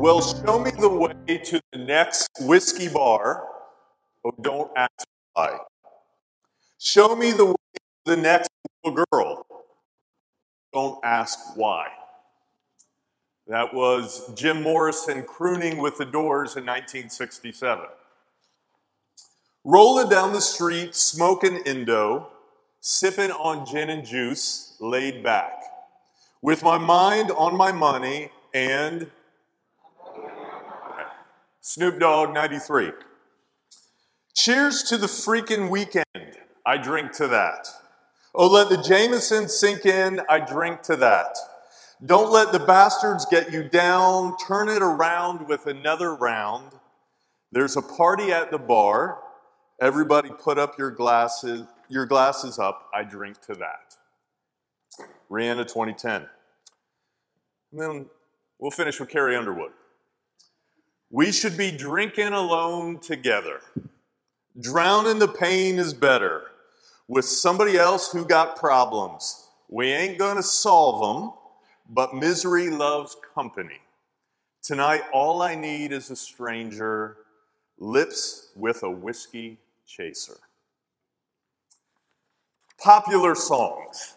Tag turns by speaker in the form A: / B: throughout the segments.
A: Well, show me the way to the next whiskey bar. Oh, don't ask why. Show me the way to the next little girl. Don't ask why. That was Jim Morrison crooning with the doors in 1967. Rolling down the street, smoking Indo, sipping on gin and juice, laid back, with my mind on my money and Snoop Dogg 93. Cheers to the freaking weekend. I drink to that. Oh, let the Jameson sink in. I drink to that. Don't let the bastards get you down. Turn it around with another round. There's a party at the bar. Everybody put up your glasses, your glasses up. I drink to that. Rihanna 2010. And then we'll finish with Carrie Underwood. We should be drinking alone together. Drowning the pain is better with somebody else who got problems. We ain't going to solve them, but misery loves company. Tonight, all I need is a stranger, lips with a whiskey chaser. Popular songs,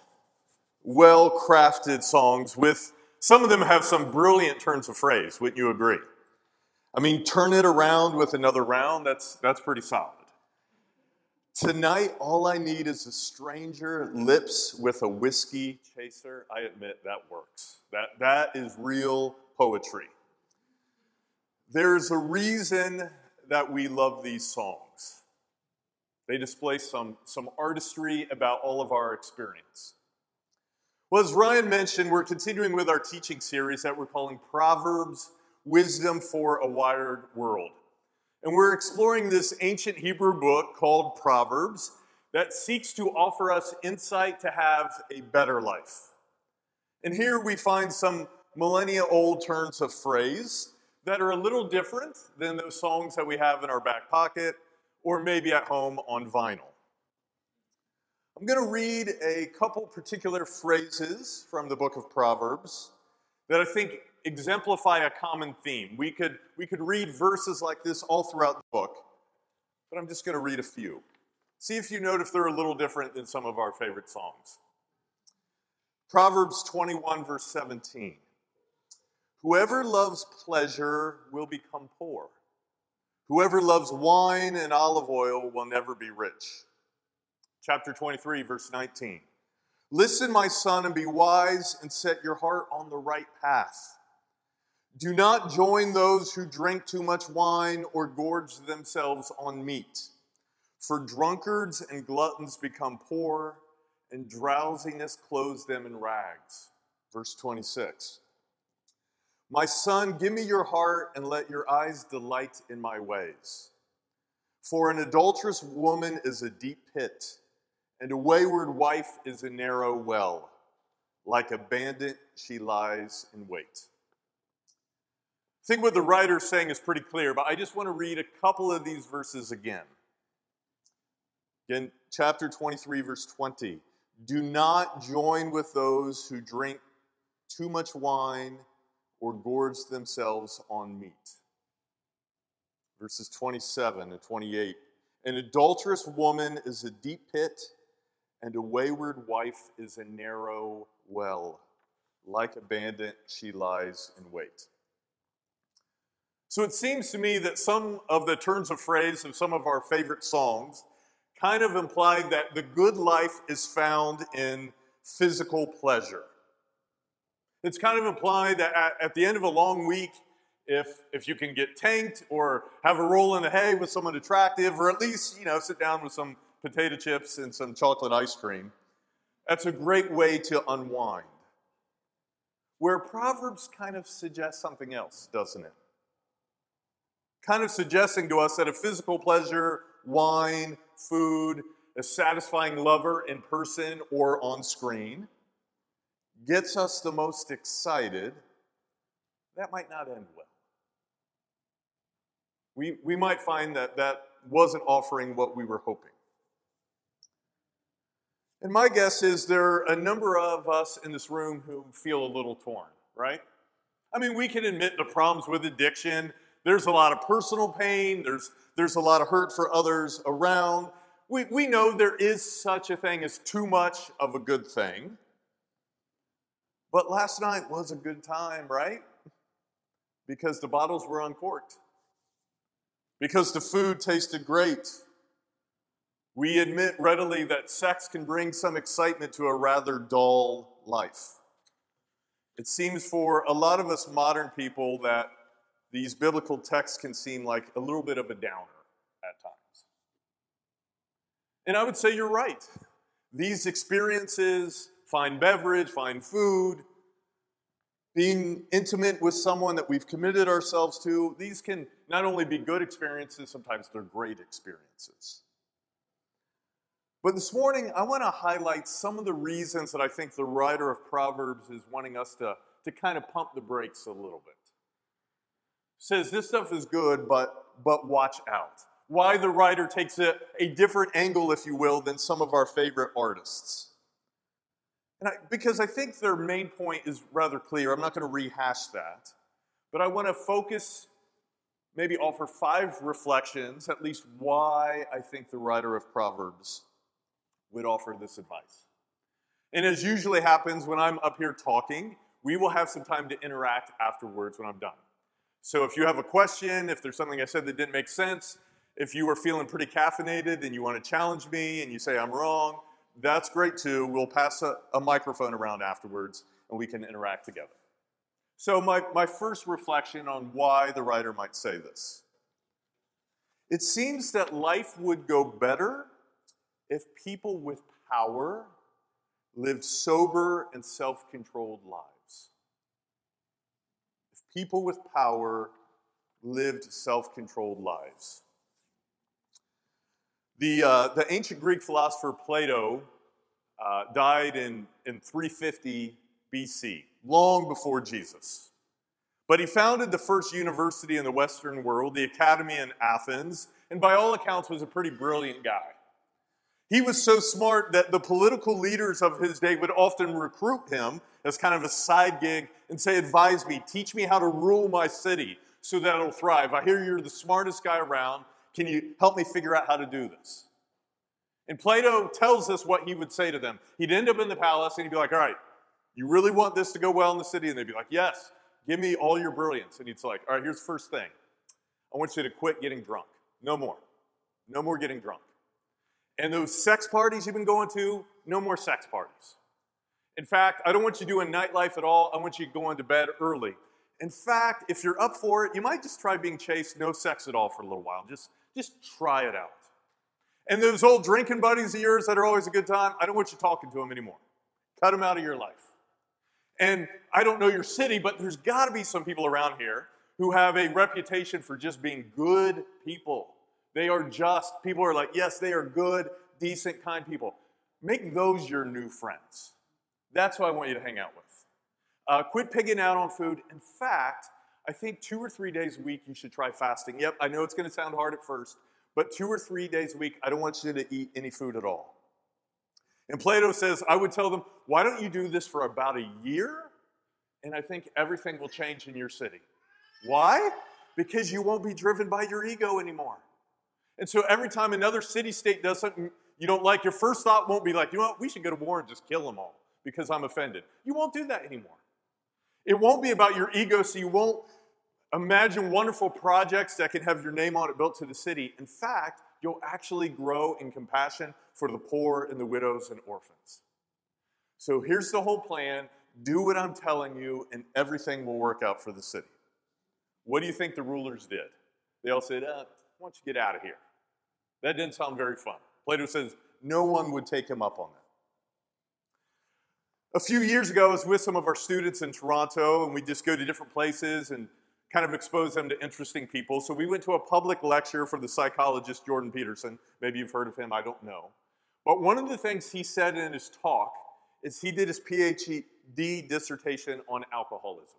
A: well crafted songs with some of them have some brilliant turns of phrase, wouldn't you agree? I mean, turn it around with another round, that's, that's pretty solid. Tonight, all I need is a stranger, lips with a whiskey chaser. I admit that works. That, that is real poetry. There's a reason that we love these songs. They display some, some artistry about all of our experience. Well, as Ryan mentioned, we're continuing with our teaching series that we're calling Proverbs Wisdom for a Wired World. And we're exploring this ancient Hebrew book called Proverbs that seeks to offer us insight to have a better life. And here we find some millennia old turns of phrase that are a little different than those songs that we have in our back pocket or maybe at home on vinyl. I'm going to read a couple particular phrases from the book of Proverbs that I think exemplify a common theme. We could, we could read verses like this all throughout the book, but I'm just going to read a few. See if you note if they're a little different than some of our favorite songs. Proverbs 21, verse 17. Whoever loves pleasure will become poor. Whoever loves wine and olive oil will never be rich. Chapter 23, verse 19. Listen, my son, and be wise and set your heart on the right path. Do not join those who drink too much wine or gorge themselves on meat. For drunkards and gluttons become poor, and drowsiness clothes them in rags. Verse 26. My son, give me your heart and let your eyes delight in my ways. For an adulterous woman is a deep pit, and a wayward wife is a narrow well. Like a bandit, she lies in wait. I think what the writer's saying is pretty clear, but I just want to read a couple of these verses again. Again, chapter 23, verse 20. Do not join with those who drink too much wine or gorge themselves on meat. Verses 27 and 28. An adulterous woman is a deep pit, and a wayward wife is a narrow well. Like a bandit, she lies in wait. So it seems to me that some of the turns of phrase of some of our favorite songs kind of imply that the good life is found in physical pleasure. It's kind of implied that at, at the end of a long week, if, if you can get tanked or have a roll in the hay with someone attractive, or at least, you know, sit down with some potato chips and some chocolate ice cream, that's a great way to unwind. Where Proverbs kind of suggests something else, doesn't it? Kind of suggesting to us that a physical pleasure, wine, food, a satisfying lover in person or on screen, gets us the most excited, that might not end well. We, we might find that that wasn't offering what we were hoping. And my guess is there are a number of us in this room who feel a little torn, right? I mean, we can admit the problems with addiction. There's a lot of personal pain, there's, there's a lot of hurt for others around. We, we know there is such a thing as too much of a good thing. But last night was a good time, right? Because the bottles were uncorked, because the food tasted great. We admit readily that sex can bring some excitement to a rather dull life. It seems for a lot of us modern people that these biblical texts can seem like a little bit of a downer at times. And I would say you're right. These experiences, fine beverage, fine food, being intimate with someone that we've committed ourselves to, these can not only be good experiences, sometimes they're great experiences. But this morning, I want to highlight some of the reasons that I think the writer of Proverbs is wanting us to, to kind of pump the brakes a little bit says this stuff is good, but, but watch out. Why the writer takes a, a different angle, if you will, than some of our favorite artists. And I, because I think their main point is rather clear. I'm not going to rehash that. But I want to focus, maybe offer five reflections, at least why I think the writer of Proverbs would offer this advice. And as usually happens when I'm up here talking, we will have some time to interact afterwards when I'm done. So if you have a question, if there's something I said that didn't make sense, if you were feeling pretty caffeinated and you want to challenge me and you say I'm wrong, that's great too. We'll pass a, a microphone around afterwards and we can interact together. So, my, my first reflection on why the writer might say this it seems that life would go better if people with power lived sober and self controlled lives people with power lived self controlled lives. The, uh, the ancient Greek philosopher Plato uh, died in, in 350 BC, long before Jesus. But he founded the first university in the Western world, the Academy in Athens, and by all accounts was a pretty brilliant guy. He was so smart that the political leaders of his day would often recruit him as kind of a side gig and say, Advise me, teach me how to rule my city so that it'll thrive. I hear you're the smartest guy around. Can you help me figure out how to do this? And Plato tells us what he would say to them. He'd end up in the palace and he'd be like, All right, you really want this to go well in the city? And they'd be like, Yes, give me all your brilliance. And he's like, All right, here's the first thing I want you to quit getting drunk. No more. No more getting drunk. And those sex parties you've been going to, no more sex parties. In fact, I don't want you doing nightlife at all. I want you going to bed early. In fact, if you're up for it, you might just try being chaste, no sex at all for a little while. Just, just try it out. And those old drinking buddies of yours that are always a good time, I don't want you talking to them anymore. Cut them out of your life. And I don't know your city, but there's got to be some people around here who have a reputation for just being good people. They are just. People are like, yes, they are good, decent, kind people. Make those your new friends. That's who I want you to hang out with. Uh, quit pigging out on food. In fact, I think two or three days a week you should try fasting. Yep, I know it's going to sound hard at first, but two or three days a week, I don't want you to eat any food at all. And Plato says, I would tell them, why don't you do this for about a year? And I think everything will change in your city. Why? Because you won't be driven by your ego anymore. And so every time another city state does something you don't like, your first thought won't be like, you know what, we should go to war and just kill them all because I'm offended. You won't do that anymore. It won't be about your ego, so you won't imagine wonderful projects that can have your name on it built to the city. In fact, you'll actually grow in compassion for the poor and the widows and orphans. So here's the whole plan do what I'm telling you, and everything will work out for the city. What do you think the rulers did? They all said, uh, why don't you get out of here? That didn't sound very fun. Plato says no one would take him up on that. A few years ago, I was with some of our students in Toronto, and we just go to different places and kind of expose them to interesting people. So we went to a public lecture from the psychologist Jordan Peterson. Maybe you've heard of him, I don't know. But one of the things he said in his talk is he did his PhD dissertation on alcoholism.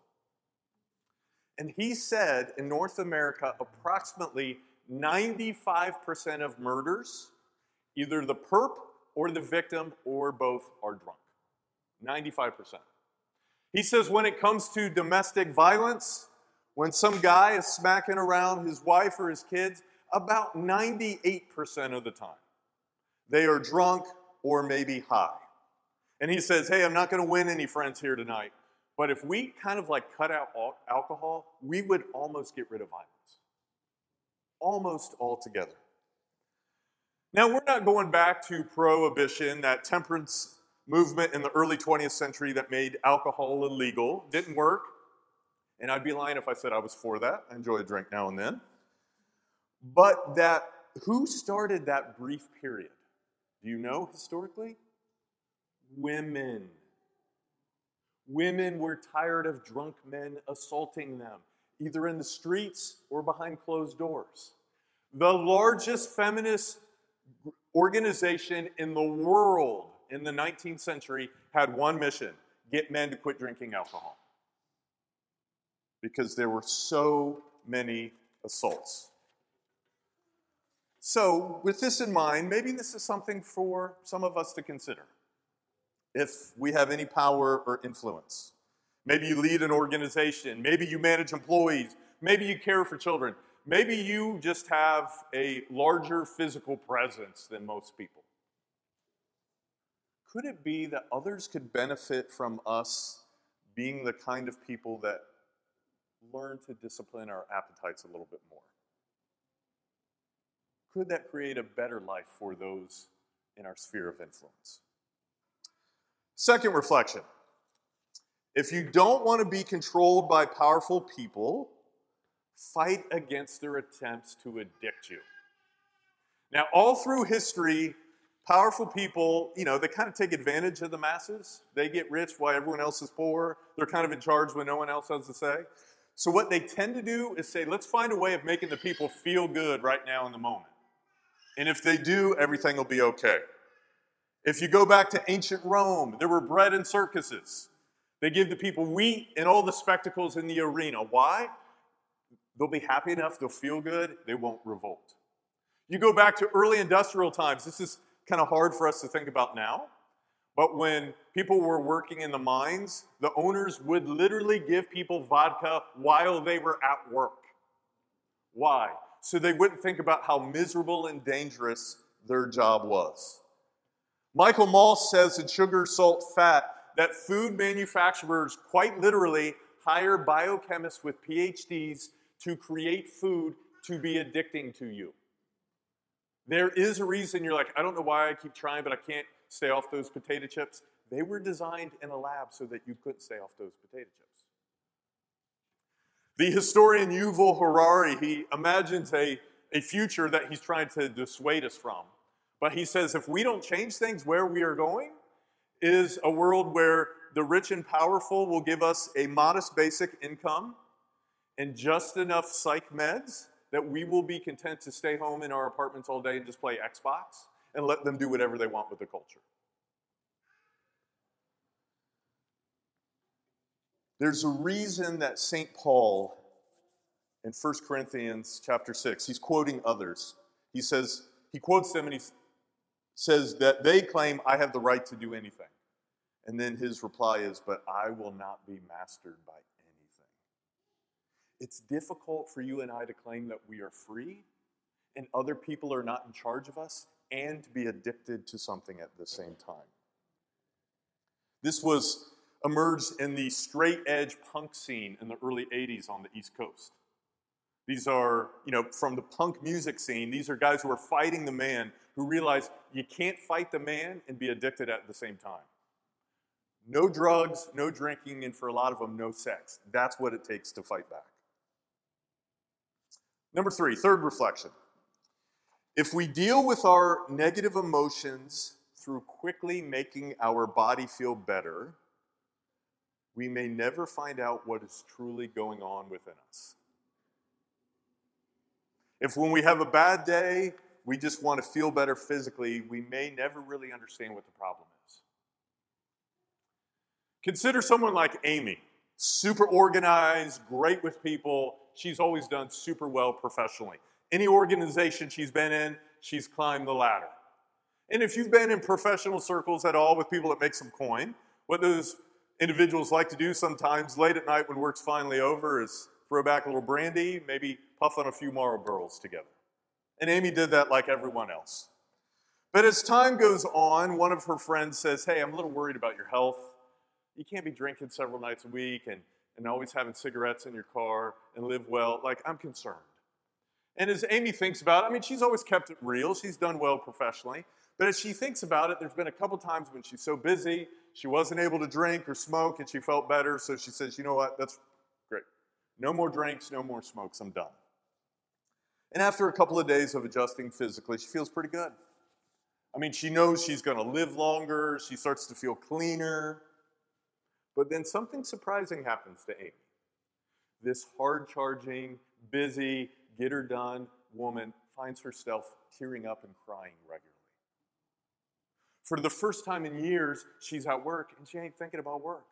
A: And he said in North America, approximately 95% of murders, either the perp or the victim or both are drunk. 95%. He says when it comes to domestic violence, when some guy is smacking around his wife or his kids, about 98% of the time, they are drunk or maybe high. And he says, Hey, I'm not going to win any friends here tonight. But if we kind of like cut out alcohol, we would almost get rid of violence. Almost altogether. Now, we're not going back to prohibition, that temperance movement in the early 20th century that made alcohol illegal. Didn't work. And I'd be lying if I said I was for that. I enjoy a drink now and then. But that, who started that brief period? Do you know historically? Women. Women were tired of drunk men assaulting them, either in the streets or behind closed doors. The largest feminist organization in the world in the 19th century had one mission get men to quit drinking alcohol. Because there were so many assaults. So, with this in mind, maybe this is something for some of us to consider if we have any power or influence. Maybe you lead an organization, maybe you manage employees, maybe you care for children, maybe you just have a larger physical presence than most people. Could it be that others could benefit from us being the kind of people that learn to discipline our appetites a little bit more? Could that create a better life for those in our sphere of influence? Second reflection if you don't want to be controlled by powerful people, fight against their attempts to addict you. Now, all through history, powerful people, you know, they kind of take advantage of the masses. They get rich while everyone else is poor. They're kind of in charge when no one else has to say. So, what they tend to do is say, let's find a way of making the people feel good right now in the moment. And if they do, everything will be okay. If you go back to ancient Rome, there were bread and circuses. They give the people wheat and all the spectacles in the arena. Why? They'll be happy enough, they'll feel good, they won't revolt. You go back to early industrial times. This is kind of hard for us to think about now. But when people were working in the mines, the owners would literally give people vodka while they were at work. Why? So they wouldn't think about how miserable and dangerous their job was. Michael Moss says in Sugar, Salt, Fat that food manufacturers quite literally hire biochemists with PhDs to create food to be addicting to you. There is a reason you're like, I don't know why I keep trying, but I can't stay off those potato chips. They were designed in a lab so that you couldn't stay off those potato chips. The historian Yuval Harari, he imagines a, a future that he's trying to dissuade us from. But he says if we don't change things, where we are going is a world where the rich and powerful will give us a modest basic income and just enough psych meds that we will be content to stay home in our apartments all day and just play Xbox and let them do whatever they want with the culture. There's a reason that St. Paul in 1 Corinthians chapter 6, he's quoting others. He says, he quotes them and he says that they claim, I have the right to do anything. And then his reply is, But I will not be mastered by. It's difficult for you and I to claim that we are free and other people are not in charge of us and to be addicted to something at the same time. This was emerged in the straight edge punk scene in the early 80s on the East Coast. These are, you know, from the punk music scene, these are guys who are fighting the man who realize you can't fight the man and be addicted at the same time. No drugs, no drinking, and for a lot of them, no sex. That's what it takes to fight back. Number three, third reflection. If we deal with our negative emotions through quickly making our body feel better, we may never find out what is truly going on within us. If when we have a bad day, we just want to feel better physically, we may never really understand what the problem is. Consider someone like Amy, super organized, great with people. She's always done super well professionally. Any organization she's been in, she's climbed the ladder. And if you've been in professional circles at all with people that make some coin, what those individuals like to do sometimes late at night when work's finally over is throw back a little brandy, maybe puff on a few Marlboros together. And Amy did that like everyone else. But as time goes on, one of her friends says, Hey, I'm a little worried about your health. You can't be drinking several nights a week and, and always having cigarettes in your car and live well. Like, I'm concerned. And as Amy thinks about it, I mean, she's always kept it real. She's done well professionally. But as she thinks about it, there's been a couple times when she's so busy, she wasn't able to drink or smoke, and she felt better. So she says, You know what? That's great. No more drinks, no more smokes. I'm done. And after a couple of days of adjusting physically, she feels pretty good. I mean, she knows she's going to live longer, she starts to feel cleaner. But then something surprising happens to Amy. This hard charging, busy, get her done woman finds herself tearing up and crying regularly. For the first time in years, she's at work and she ain't thinking about work.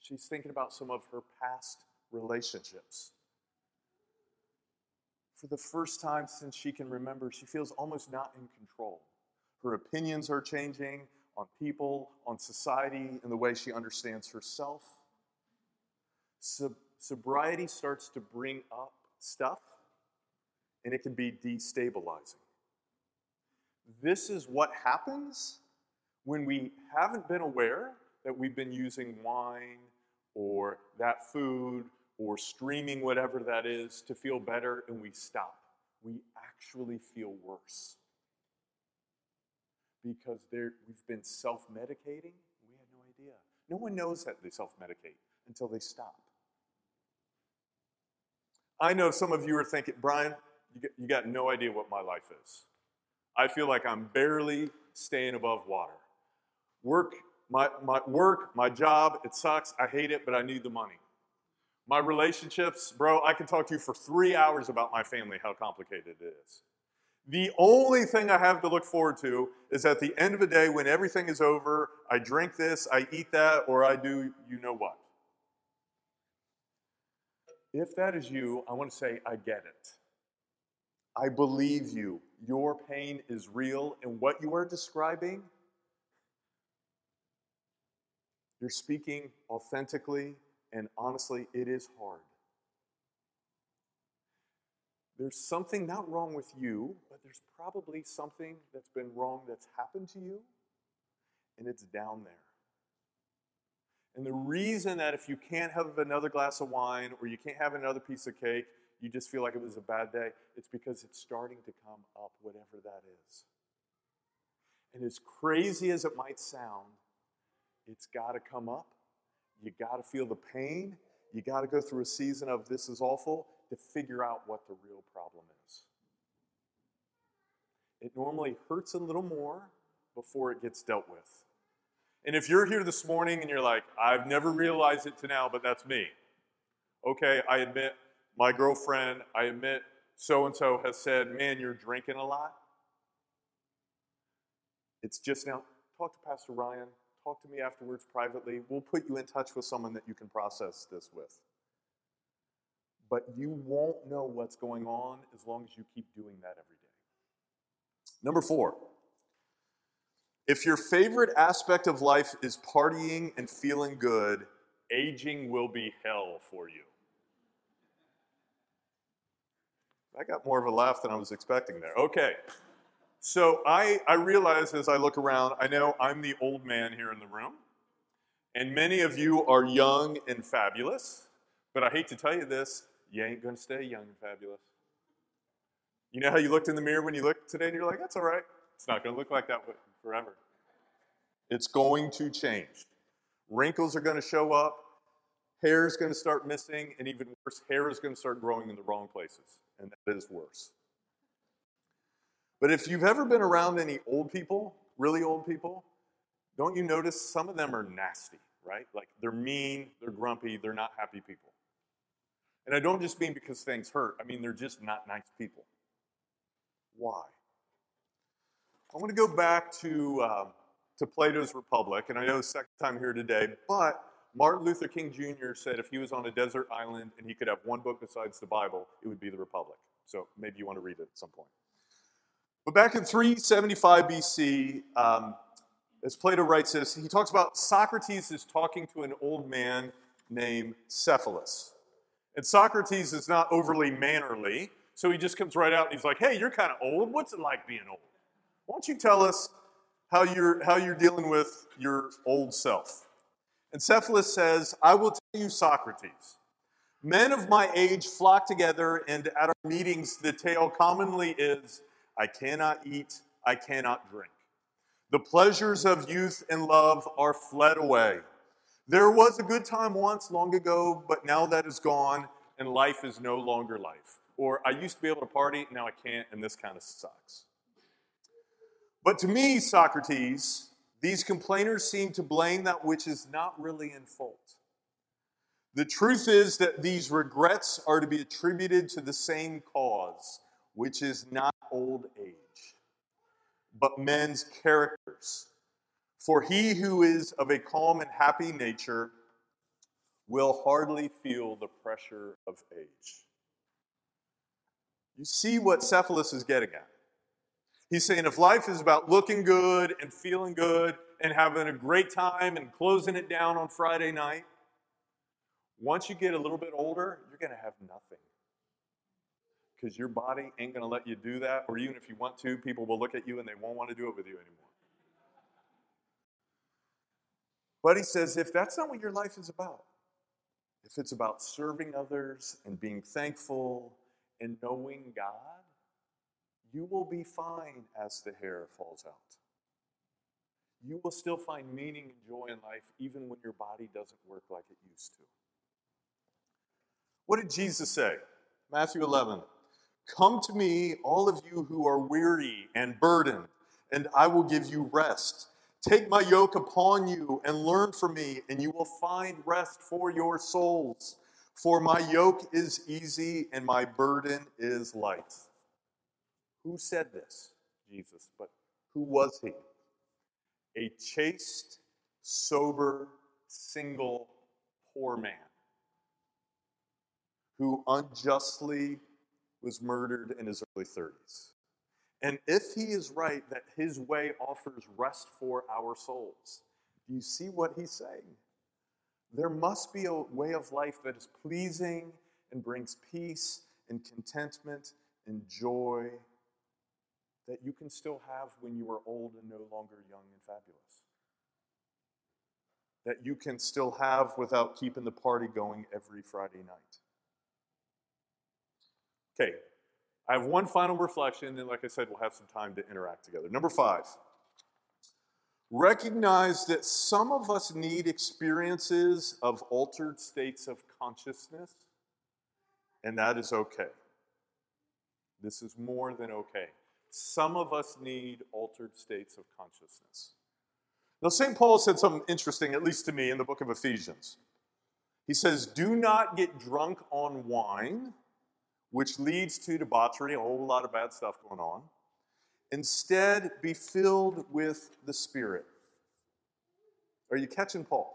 A: She's thinking about some of her past relationships. For the first time since she can remember, she feels almost not in control. Her opinions are changing on people, on society, and the way she understands herself. Sob- sobriety starts to bring up stuff, and it can be destabilizing. This is what happens when we haven't been aware that we've been using wine or that food or streaming whatever that is to feel better and we stop. We actually feel worse because we've been self medicating. We had no idea. No one knows that they self medicate until they stop. I know some of you are thinking, Brian, you got, you got no idea what my life is. I feel like I'm barely staying above water. Work, my, my work, my job, it sucks. I hate it, but I need the money. My relationships, bro, I can talk to you for three hours about my family, how complicated it is. The only thing I have to look forward to is at the end of the day, when everything is over, I drink this, I eat that, or I do you know what. If that is you, I want to say, I get it. I believe you. Your pain is real, and what you are describing, you're speaking authentically, and honestly, it is hard. There's something not wrong with you, but there's probably something that's been wrong that's happened to you, and it's down there. And the reason that if you can't have another glass of wine or you can't have another piece of cake, you just feel like it was a bad day, it's because it's starting to come up, whatever that is. And as crazy as it might sound, it's got to come up. You got to feel the pain. You got to go through a season of this is awful to figure out what the real problem is. It normally hurts a little more before it gets dealt with. And if you're here this morning and you're like, I've never realized it to now, but that's me. Okay, I admit my girlfriend, I admit so and so has said, Man, you're drinking a lot. It's just now, talk to Pastor Ryan, talk to me afterwards privately. We'll put you in touch with someone that you can process this with but you won't know what's going on as long as you keep doing that every day. Number four, if your favorite aspect of life is partying and feeling good, aging will be hell for you. I got more of a laugh than I was expecting there. Okay. So I, I realize as I look around, I know I'm the old man here in the room, and many of you are young and fabulous. But I hate to tell you this, you ain't going to stay young and fabulous. You know how you looked in the mirror when you looked today and you're like, that's all right. It's not going to look like that forever. It's going to change. Wrinkles are going to show up. Hair is going to start missing. And even worse, hair is going to start growing in the wrong places. And that is worse. But if you've ever been around any old people, really old people, don't you notice some of them are nasty, right? Like they're mean, they're grumpy, they're not happy people. And I don't just mean because things hurt, I mean they're just not nice people. Why? I want to go back to, uh, to Plato's Republic, and I know it's the second time here today, but Martin Luther King Jr. said if he was on a desert island and he could have one book besides the Bible, it would be the Republic. So maybe you want to read it at some point. But back in 375 BC, um, as Plato writes this, he talks about Socrates is talking to an old man named Cephalus. And Socrates is not overly mannerly, so he just comes right out and he's like, hey, you're kind of old. What's it like being old? Why don't you tell us how you're, how you're dealing with your old self? And Cephalus says, I will tell you, Socrates. Men of my age flock together, and at our meetings, the tale commonly is I cannot eat, I cannot drink. The pleasures of youth and love are fled away. There was a good time once long ago, but now that is gone, and life is no longer life. Or I used to be able to party, now I can't, and this kind of sucks. But to me, Socrates, these complainers seem to blame that which is not really in fault. The truth is that these regrets are to be attributed to the same cause, which is not old age but men's characters. For he who is of a calm and happy nature will hardly feel the pressure of age. You see what Cephalus is getting at. He's saying if life is about looking good and feeling good and having a great time and closing it down on Friday night, once you get a little bit older, you're going to have nothing because your body ain't going to let you do that. Or even if you want to, people will look at you and they won't want to do it with you anymore. But he says, if that's not what your life is about, if it's about serving others and being thankful and knowing God, you will be fine as the hair falls out. You will still find meaning and joy in life even when your body doesn't work like it used to. What did Jesus say? Matthew 11. Come to me, all of you who are weary and burdened, and I will give you rest. Take my yoke upon you and learn from me, and you will find rest for your souls. For my yoke is easy and my burden is light. Who said this? Jesus. But who was he? A chaste, sober, single, poor man who unjustly was murdered in his early 30s. And if he is right that his way offers rest for our souls, do you see what he's saying? There must be a way of life that is pleasing and brings peace and contentment and joy that you can still have when you are old and no longer young and fabulous. That you can still have without keeping the party going every Friday night. Okay, I have one final reflection, and like I said, we'll have some time to interact together. Number five, recognize that some of us need experiences of altered states of consciousness, and that is okay. This is more than okay. Some of us need altered states of consciousness. Now, St. Paul said something interesting, at least to me, in the book of Ephesians. He says, Do not get drunk on wine which leads to debauchery, a whole lot of bad stuff going on. Instead, be filled with the Spirit. Are you catching Paul?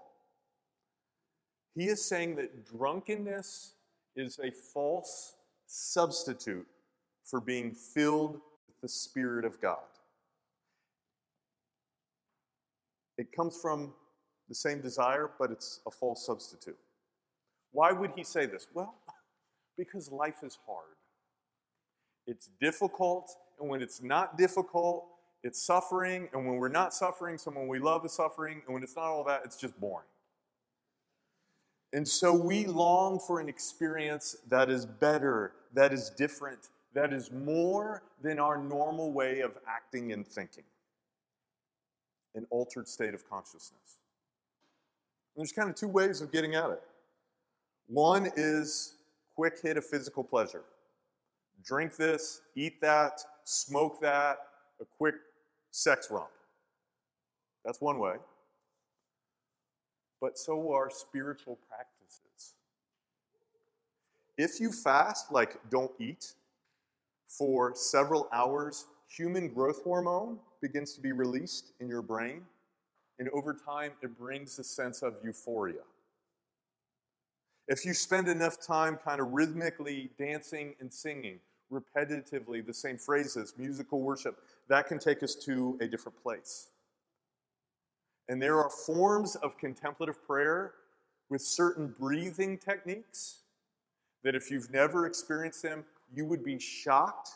A: He is saying that drunkenness is a false substitute for being filled with the Spirit of God. It comes from the same desire, but it's a false substitute. Why would he say this? Well, because life is hard. It's difficult, and when it's not difficult, it's suffering, and when we're not suffering, someone we love is suffering, and when it's not all that, it's just boring. And so we long for an experience that is better, that is different, that is more than our normal way of acting and thinking. An altered state of consciousness. And there's kind of two ways of getting at it. One is quick hit of physical pleasure. Drink this, eat that, smoke that, a quick sex romp. That's one way. But so are spiritual practices. If you fast, like don't eat, for several hours, human growth hormone begins to be released in your brain, and over time, it brings a sense of euphoria. If you spend enough time kind of rhythmically dancing and singing, repetitively the same phrases, musical worship, that can take us to a different place. And there are forms of contemplative prayer with certain breathing techniques that, if you've never experienced them, you would be shocked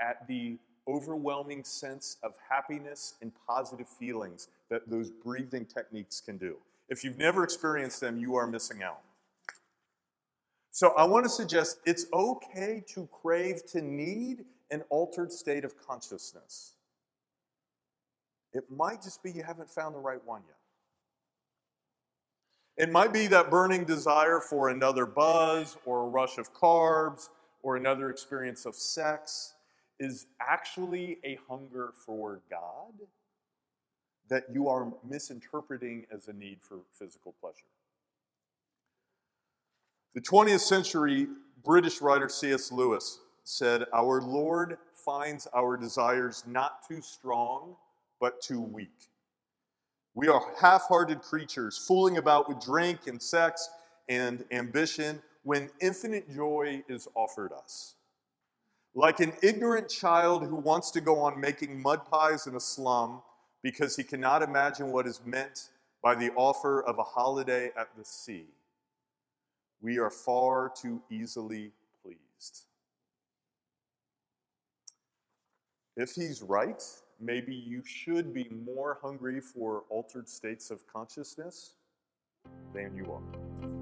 A: at the overwhelming sense of happiness and positive feelings that those breathing techniques can do. If you've never experienced them, you are missing out. So I want to suggest it's okay to crave, to need an altered state of consciousness. It might just be you haven't found the right one yet. It might be that burning desire for another buzz or a rush of carbs or another experience of sex is actually a hunger for God that you are misinterpreting as a need for physical pleasure. The 20th century British writer C.S. Lewis said, Our Lord finds our desires not too strong, but too weak. We are half hearted creatures, fooling about with drink and sex and ambition when infinite joy is offered us. Like an ignorant child who wants to go on making mud pies in a slum because he cannot imagine what is meant by the offer of a holiday at the sea. We are far too easily pleased. If he's right, maybe you should be more hungry for altered states of consciousness than you are.